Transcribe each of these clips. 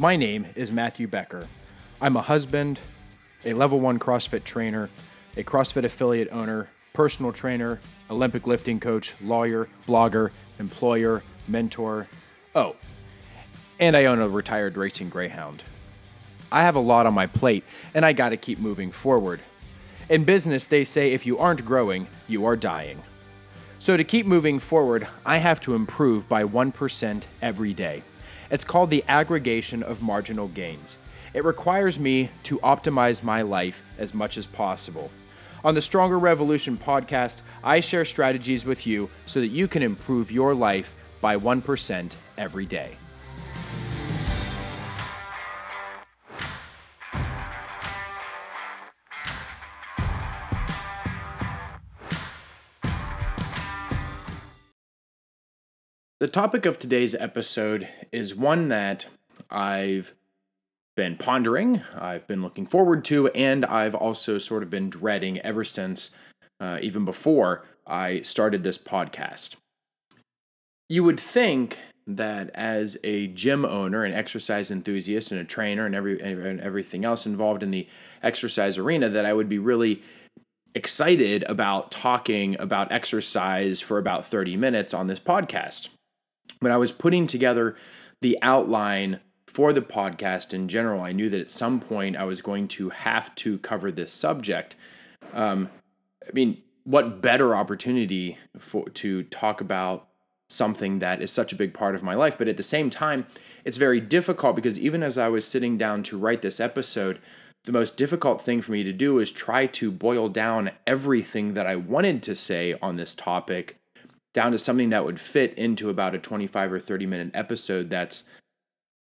My name is Matthew Becker. I'm a husband, a level one CrossFit trainer, a CrossFit affiliate owner, personal trainer, Olympic lifting coach, lawyer, blogger, employer, mentor. Oh, and I own a retired racing greyhound. I have a lot on my plate, and I gotta keep moving forward. In business, they say if you aren't growing, you are dying. So to keep moving forward, I have to improve by 1% every day. It's called the aggregation of marginal gains. It requires me to optimize my life as much as possible. On the Stronger Revolution podcast, I share strategies with you so that you can improve your life by 1% every day. The topic of today's episode is one that I've been pondering, I've been looking forward to, and I've also sort of been dreading ever since, uh, even before I started this podcast. You would think that as a gym owner, an exercise enthusiast, and a trainer, and every and everything else involved in the exercise arena, that I would be really excited about talking about exercise for about 30 minutes on this podcast. When I was putting together the outline for the podcast in general, I knew that at some point I was going to have to cover this subject. Um, I mean, what better opportunity for to talk about something that is such a big part of my life? But at the same time, it's very difficult because even as I was sitting down to write this episode, the most difficult thing for me to do is try to boil down everything that I wanted to say on this topic down to something that would fit into about a 25 or 30 minute episode that's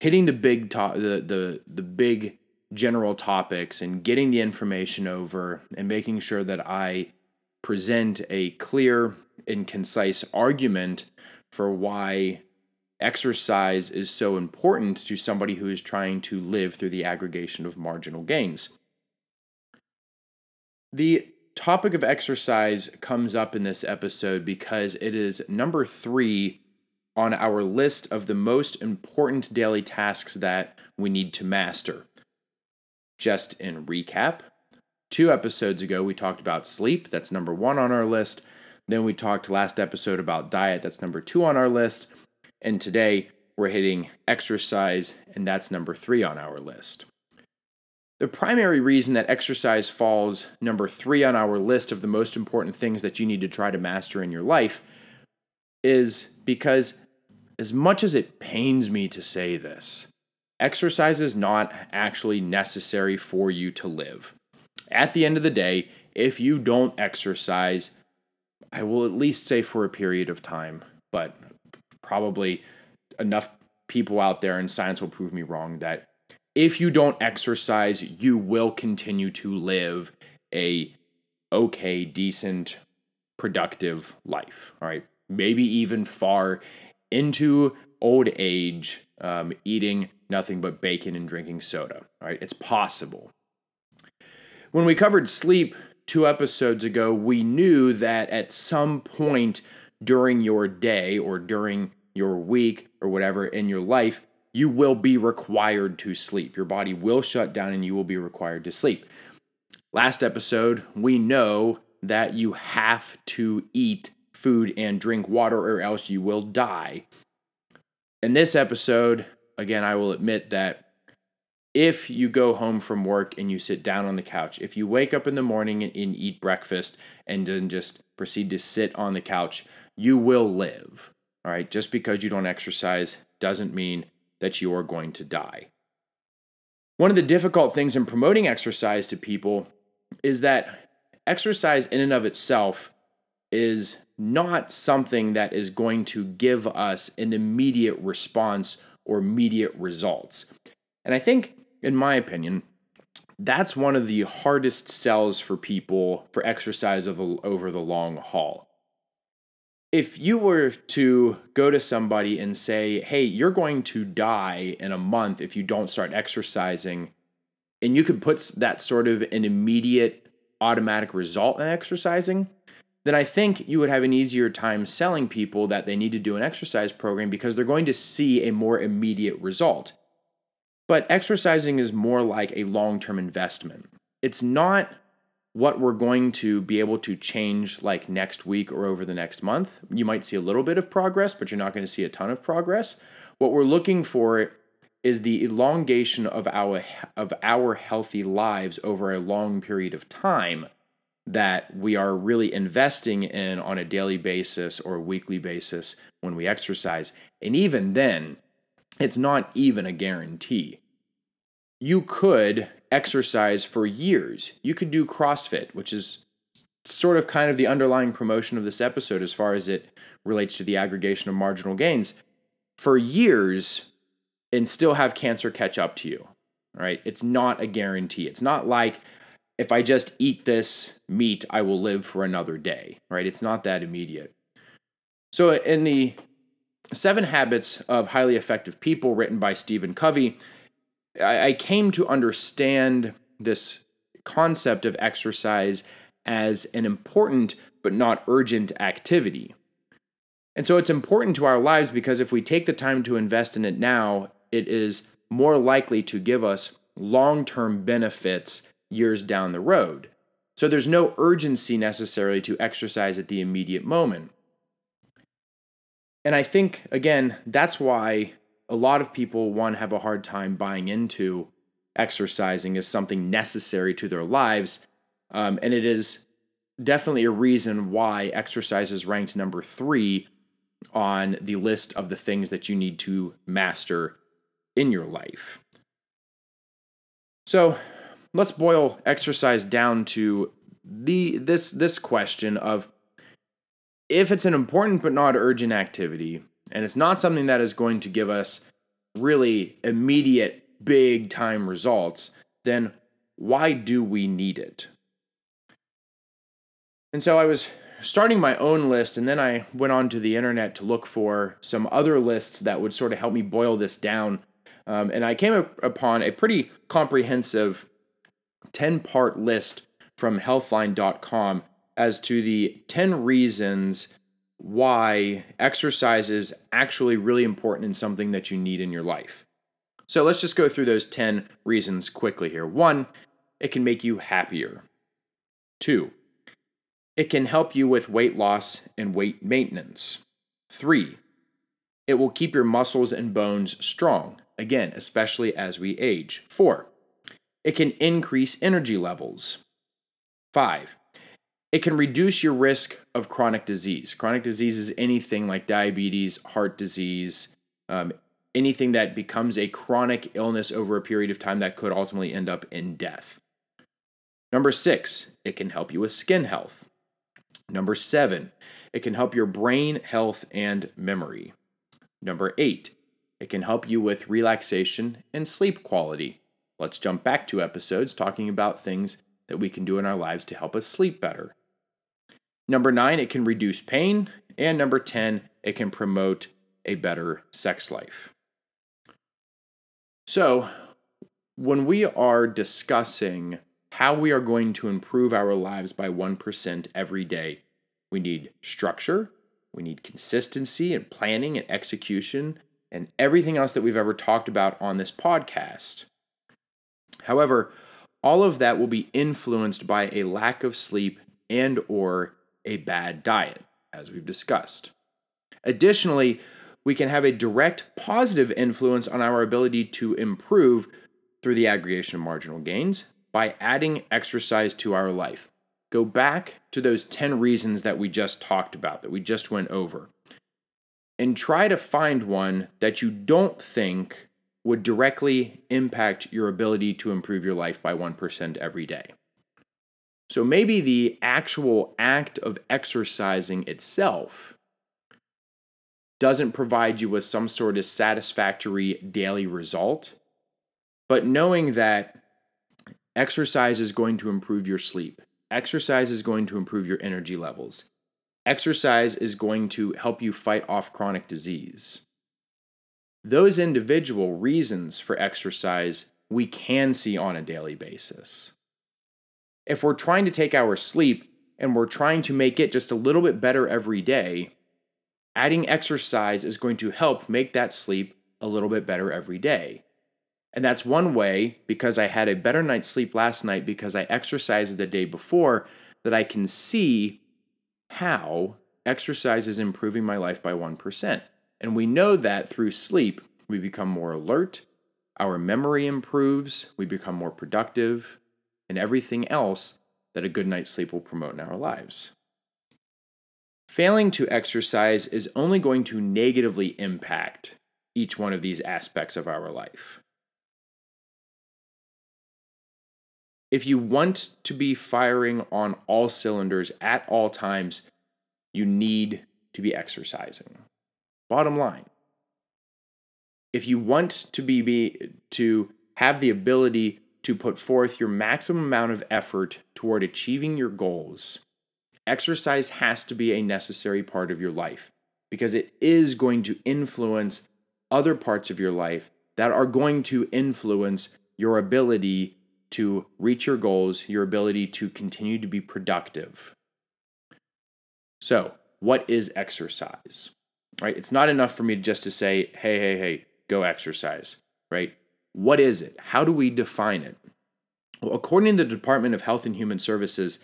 hitting the big to- the the the big general topics and getting the information over and making sure that I present a clear and concise argument for why exercise is so important to somebody who is trying to live through the aggregation of marginal gains. The topic of exercise comes up in this episode because it is number three on our list of the most important daily tasks that we need to master. Just in recap, two episodes ago we talked about sleep, that's number one on our list. Then we talked last episode about diet, that's number two on our list. And today we're hitting exercise, and that's number three on our list. The primary reason that exercise falls number three on our list of the most important things that you need to try to master in your life is because, as much as it pains me to say this, exercise is not actually necessary for you to live. At the end of the day, if you don't exercise, I will at least say for a period of time, but probably enough people out there and science will prove me wrong that if you don't exercise, you will continue to live a okay, decent, productive life. All right. Maybe even far into old age, um, eating nothing but bacon and drinking soda. All right. It's possible. When we covered sleep two episodes ago, we knew that at some point during your day or during your week or whatever in your life, you will be required to sleep. Your body will shut down and you will be required to sleep. Last episode, we know that you have to eat food and drink water or else you will die. In this episode, again, I will admit that if you go home from work and you sit down on the couch, if you wake up in the morning and, and eat breakfast and then just proceed to sit on the couch, you will live. All right, just because you don't exercise doesn't mean that you are going to die. One of the difficult things in promoting exercise to people is that exercise in and of itself is not something that is going to give us an immediate response or immediate results. And I think, in my opinion, that's one of the hardest sells for people for exercise over the long haul if you were to go to somebody and say, hey, you're going to die in a month if you don't start exercising, and you could put that sort of an immediate automatic result in exercising, then I think you would have an easier time selling people that they need to do an exercise program because they're going to see a more immediate result. But exercising is more like a long term investment. It's not what we're going to be able to change like next week or over the next month. You might see a little bit of progress, but you're not going to see a ton of progress. What we're looking for is the elongation of our of our healthy lives over a long period of time that we are really investing in on a daily basis or weekly basis when we exercise. And even then, it's not even a guarantee. You could exercise for years. You could do CrossFit, which is sort of kind of the underlying promotion of this episode as far as it relates to the aggregation of marginal gains, for years and still have cancer catch up to you. Right? It's not a guarantee. It's not like if I just eat this meat, I will live for another day, right? It's not that immediate. So, in the Seven Habits of Highly Effective People, written by Stephen Covey, I, I came to understand this concept of exercise as an important but not urgent activity. And so it's important to our lives because if we take the time to invest in it now, it is more likely to give us long term benefits years down the road. So there's no urgency necessarily to exercise at the immediate moment. And I think, again, that's why a lot of people, one, have a hard time buying into exercising as something necessary to their lives. Um, and it is definitely a reason why exercise is ranked number three on the list of the things that you need to master in your life. So, let's boil exercise down to the this this question of if it's an important but not urgent activity and it's not something that is going to give us really immediate big time results then why do we need it? And so i was starting my own list and then i went onto the internet to look for some other lists that would sort of help me boil this down. Um, and i came upon a pretty comprehensive 10 part list from healthline.com as to the 10 reasons why exercise is actually really important and something that you need in your life. So let's just go through those 10 reasons quickly here. One, it can make you happier. Two, it can help you with weight loss and weight maintenance. Three, it will keep your muscles and bones strong, again, especially as we age. Four, it can increase energy levels. Five, it can reduce your risk of chronic disease. Chronic disease is anything like diabetes, heart disease, um, anything that becomes a chronic illness over a period of time that could ultimately end up in death. Number six, it can help you with skin health. Number seven, it can help your brain health and memory. Number eight, it can help you with relaxation and sleep quality. Let's jump back two episodes talking about things that we can do in our lives to help us sleep better. Number nine, it can reduce pain. And number 10, it can promote a better sex life. So, when we are discussing how we are going to improve our lives by 1% every day, we need structure, we need consistency and planning and execution, and everything else that we've ever talked about on this podcast. However, all of that will be influenced by a lack of sleep and or a bad diet, as we've discussed. Additionally, we can have a direct positive influence on our ability to improve through the aggregation of marginal gains by adding exercise to our life. Go back to those 10 reasons that we just talked about, that we just went over, and try to find one that you don't think would directly impact your ability to improve your life by 1% every day. So maybe the actual act of exercising itself doesn't provide you with some sort of satisfactory daily result, but knowing that exercise is going to improve your sleep, exercise is going to improve your energy levels, exercise is going to help you fight off chronic disease those individual reasons for exercise we can see on a daily basis. If we're trying to take our sleep and we're trying to make it just a little bit better every day, adding exercise is going to help make that sleep a little bit better every day. And that's one way because I had a better night's sleep last night because I exercised the day before that I can see how exercise is improving my life by 1%. And we know that through sleep, we become more alert, our memory improves, we become more productive, and everything else that a good night's sleep will promote in our lives. Failing to exercise is only going to negatively impact each one of these aspects of our life. If you want to be firing on all cylinders at all times, you need to be exercising. Bottom line. If you want to be, be to have the ability to put forth your maximum amount of effort toward achieving your goals, exercise has to be a necessary part of your life because it is going to influence other parts of your life that are going to influence your ability to reach your goals, your ability to continue to be productive. So, what is exercise? Right? It's not enough for me just to say, "Hey, hey, hey, go exercise." Right? What is it? How do we define it? Well, according to the Department of Health and Human Services,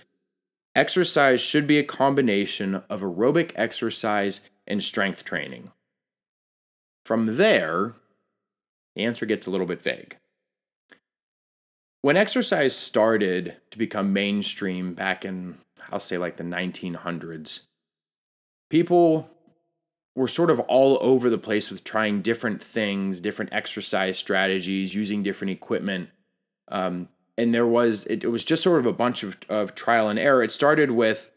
exercise should be a combination of aerobic exercise and strength training. From there, the answer gets a little bit vague. When exercise started to become mainstream back in, I'll say, like the 1900s, people were sort of all over the place with trying different things, different exercise strategies, using different equipment. Um, and there was, it, it was just sort of a bunch of, of trial and error. It started with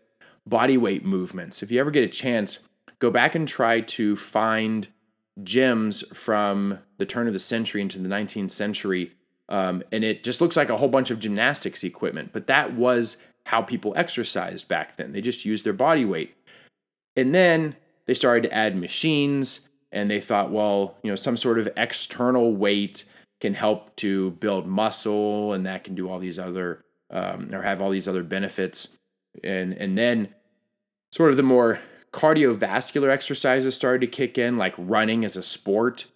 body weight movements. If you ever get a chance, go back and try to find gyms from the turn of the century into the 19th century um, and it just looks like a whole bunch of gymnastics equipment. But that was how people exercised back then. They just used their body weight. And then they started to add machines and they thought, well, you know, some sort of external weight can help to build muscle and that can do all these other um, or have all these other benefits. And and then sort of the more cardiovascular exercises started to kick in, like running as a sport,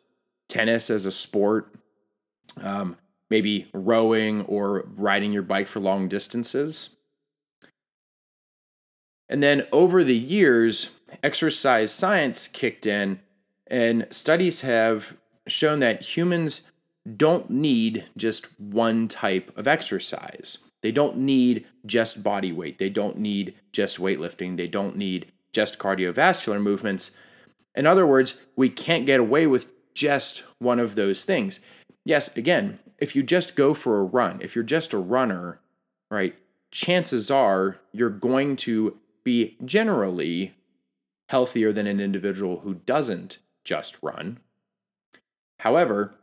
tennis as a sport. Um, maybe rowing or riding your bike for long distances. And then over the years, exercise science kicked in, and studies have shown that humans don't need just one type of exercise. They don't need just body weight. They don't need just weightlifting. They don't need just cardiovascular movements. In other words, we can't get away with just one of those things. Yes, again, if you just go for a run, if you're just a runner, right, chances are you're going to be generally healthier than an individual who doesn't just run. However,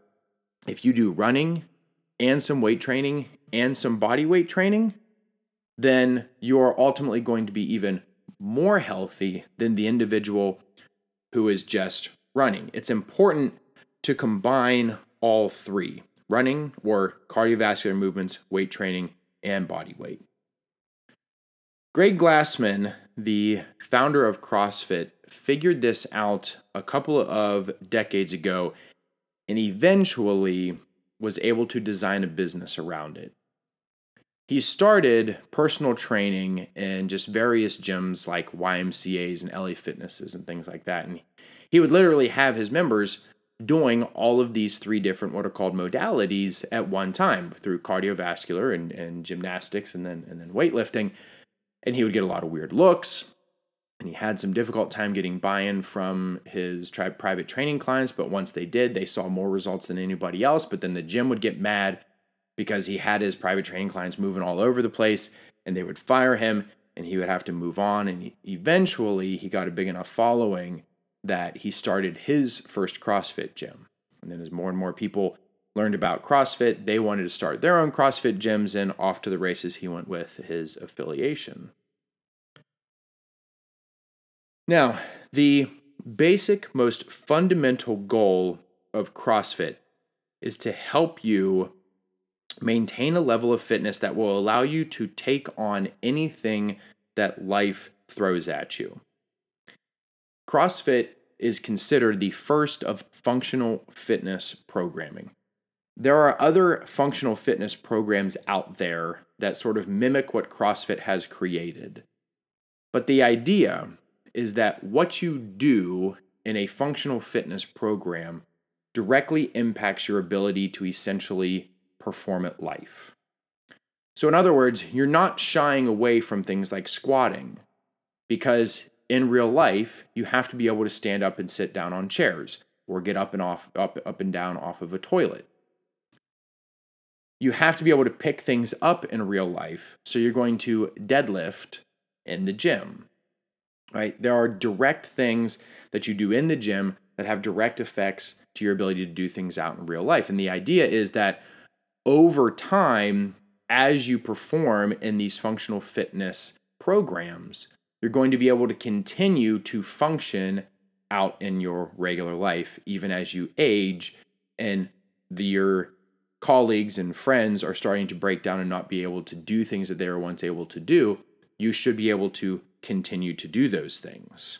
if you do running and some weight training and some body weight training, then you're ultimately going to be even more healthy than the individual who is just running. It's important to combine all three running or cardiovascular movements, weight training, and body weight. Greg Glassman, the founder of CrossFit, figured this out a couple of decades ago and eventually was able to design a business around it. He started personal training in just various gyms like YMCAs and LA Fitnesses and things like that. And he would literally have his members doing all of these three different what are called modalities at one time through cardiovascular and, and gymnastics and then and then weightlifting and he would get a lot of weird looks and he had some difficult time getting buy-in from his tri- private training clients but once they did they saw more results than anybody else but then the gym would get mad because he had his private training clients moving all over the place and they would fire him and he would have to move on and he, eventually he got a big enough following that he started his first CrossFit gym. And then as more and more people learned about CrossFit, they wanted to start their own CrossFit gyms, and off to the races he went with his affiliation. Now, the basic, most fundamental goal of CrossFit is to help you maintain a level of fitness that will allow you to take on anything that life throws at you. CrossFit is considered the first of functional fitness programming. There are other functional fitness programs out there that sort of mimic what CrossFit has created. But the idea is that what you do in a functional fitness program directly impacts your ability to essentially perform at life. So, in other words, you're not shying away from things like squatting because in real life, you have to be able to stand up and sit down on chairs or get up and off up, up and down off of a toilet. You have to be able to pick things up in real life. So you're going to deadlift in the gym. Right? There are direct things that you do in the gym that have direct effects to your ability to do things out in real life. And the idea is that over time, as you perform in these functional fitness programs, you're going to be able to continue to function out in your regular life, even as you age and the, your colleagues and friends are starting to break down and not be able to do things that they were once able to do. You should be able to continue to do those things.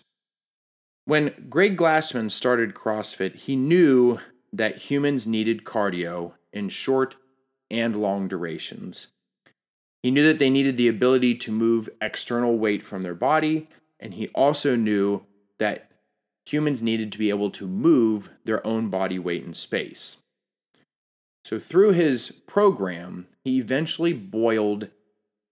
When Greg Glassman started CrossFit, he knew that humans needed cardio in short and long durations. He knew that they needed the ability to move external weight from their body, and he also knew that humans needed to be able to move their own body weight in space. So, through his program, he eventually boiled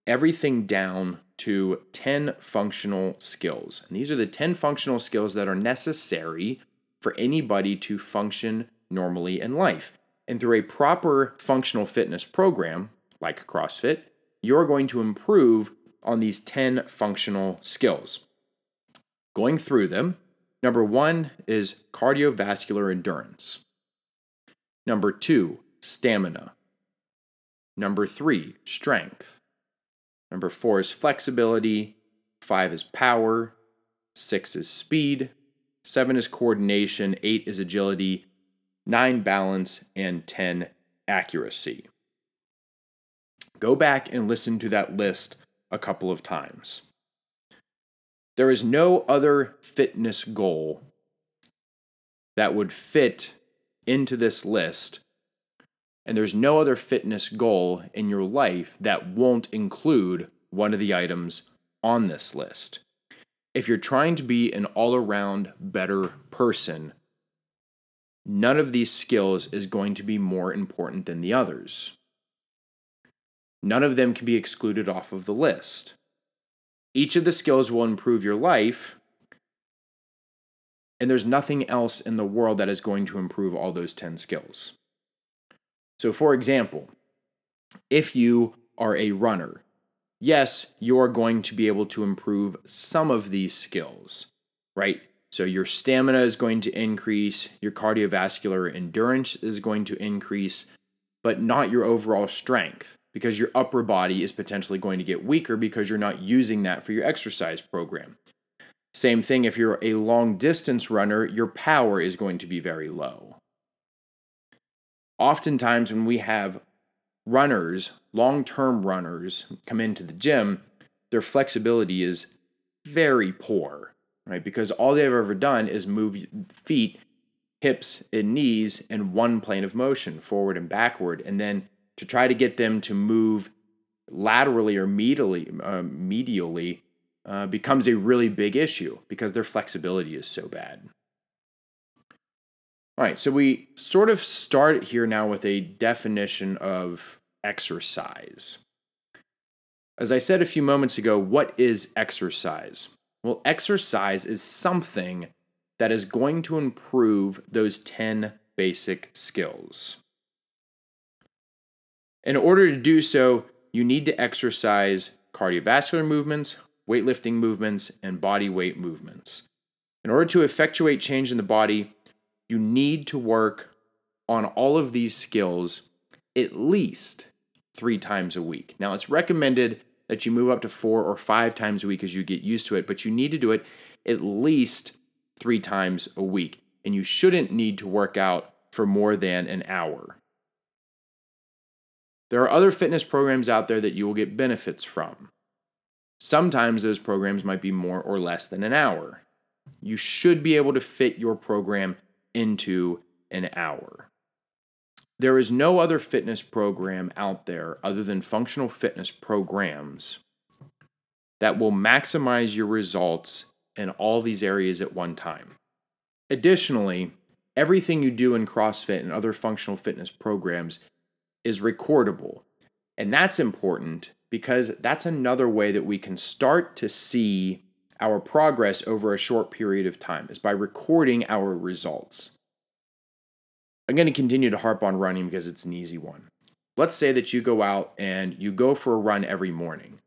everything down to 10 functional skills. And these are the 10 functional skills that are necessary for anybody to function normally in life. And through a proper functional fitness program, like CrossFit, you're going to improve on these 10 functional skills. Going through them, number one is cardiovascular endurance. Number two, stamina. Number three, strength. Number four is flexibility. Five is power. Six is speed. Seven is coordination. Eight is agility. Nine, balance. And 10, accuracy. Go back and listen to that list a couple of times. There is no other fitness goal that would fit into this list and there's no other fitness goal in your life that won't include one of the items on this list. If you're trying to be an all around better person, none of these skills is going to be more important than the others. None of them can be excluded off of the list. Each of the skills will improve your life, and there's nothing else in the world that is going to improve all those 10 skills. So, for example, if you are a runner, yes, you are going to be able to improve some of these skills, right? So, your stamina is going to increase, your cardiovascular endurance is going to increase, but not your overall strength because your upper body is potentially going to get weaker because you're not using that for your exercise program. Same thing if you're a long distance runner, your power is going to be very low oftentimes when we have runners, long term runners, come into the gym, their flexibility is very poor, right? Because all they've ever done is move feet, hips, and knees in one plane of motion, forward and backward. And then to try to get them to move laterally or medially, uh, medially uh, becomes a really big issue because their flexibility is so bad. All right, so we sort of start here now with a definition of exercise. As I said a few moments ago, what is exercise? Well, exercise is something that is going to improve those 10 basic skills. In order to do so, you need to exercise cardiovascular movements, weightlifting movements, and body weight movements. In order to effectuate change in the body, you need to work on all of these skills at least three times a week. Now, it's recommended that you move up to four or five times a week as you get used to it, but you need to do it at least three times a week. And you shouldn't need to work out for more than an hour. There are other fitness programs out there that you will get benefits from. Sometimes those programs might be more or less than an hour. You should be able to fit your program into an hour. There is no other fitness program out there other than functional fitness programs that will maximize your results in all these areas at one time. Additionally, everything you do in CrossFit and other functional fitness programs is recordable. And that's important because that's another way that we can start to see our progress over a short period of time is by recording our results. I'm going to continue to harp on running because it's an easy one. Let's say that you go out and you go for a run every morning.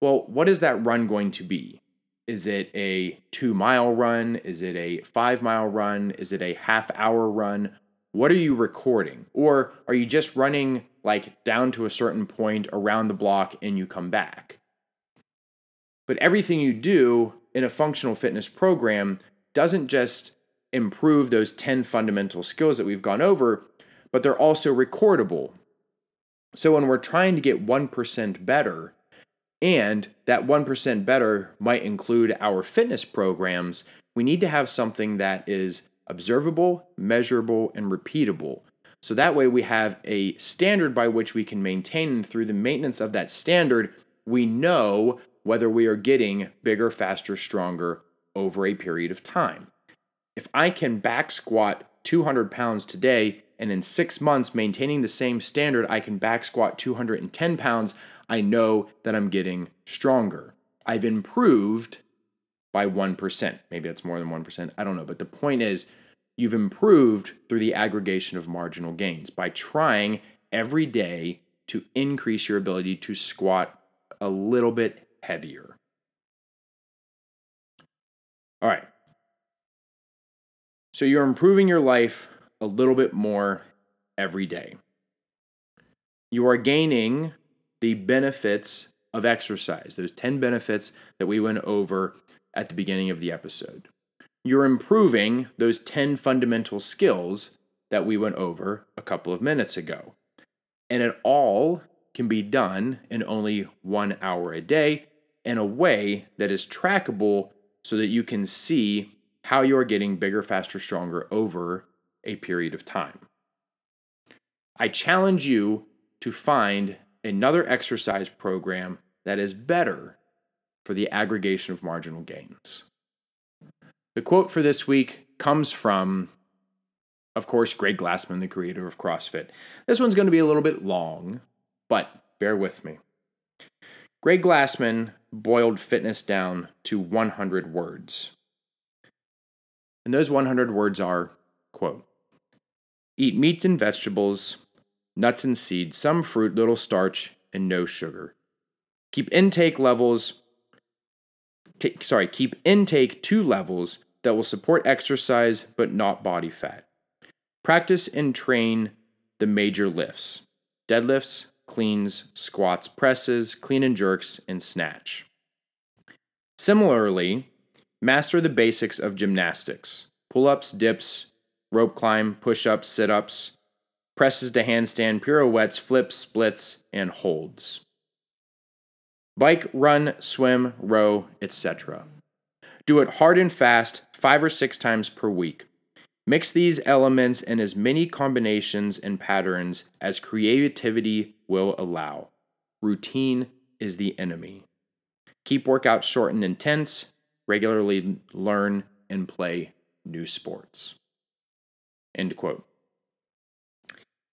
Well, what is that run going to be? Is it a two mile run? Is it a five mile run? Is it a half hour run? What are you recording? Or are you just running like down to a certain point around the block and you come back? But everything you do in a functional fitness program doesn't just improve those 10 fundamental skills that we've gone over, but they're also recordable. So when we're trying to get 1% better, and that 1% better might include our fitness programs, we need to have something that is observable, measurable, and repeatable. So that way we have a standard by which we can maintain, and through the maintenance of that standard, we know whether we are getting bigger, faster, stronger over a period of time. If I can back squat 200 pounds today, and in six months, maintaining the same standard, I can back squat 210 pounds, I know that I'm getting stronger. I've improved by 1%. Maybe that's more than 1%. I don't know. But the point is, you've improved through the aggregation of marginal gains by trying every day to increase your ability to squat a little bit heavier. All right. So you're improving your life a little bit more every day. You are gaining the benefits of exercise, those 10 benefits that we went over at the beginning of the episode. You're improving those 10 fundamental skills that we went over a couple of minutes ago. And it all can be done in only one hour a day in a way that is trackable so that you can see how you're getting bigger, faster, stronger over a period of time. I challenge you to find another exercise program that is better for the aggregation of marginal gains. The quote for this week comes from, of course, Greg Glassman, the creator of CrossFit. This one's going to be a little bit long, but bear with me. Greg Glassman boiled fitness down to 100 words. And those 100 words are, quote, Eat meats and vegetables, nuts and seeds, some fruit, little starch, and no sugar. Keep intake levels, t- sorry, keep intake to levels that will support exercise but not body fat. Practice and train the major lifts deadlifts, cleans, squats, presses, clean and jerks, and snatch. Similarly, master the basics of gymnastics pull ups, dips, rope climb, push ups, sit ups, presses to handstand, pirouettes, flips, splits, and holds. Bike, run, swim, row, etc. Do it hard and fast, five or six times per week. Mix these elements in as many combinations and patterns as creativity will allow. Routine is the enemy. Keep workouts short and intense. Regularly learn and play new sports. End quote.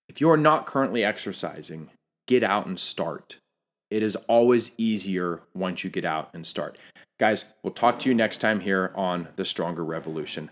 If you are not currently exercising, get out and start. It is always easier once you get out and start. Guys, we'll talk to you next time here on The Stronger Revolution.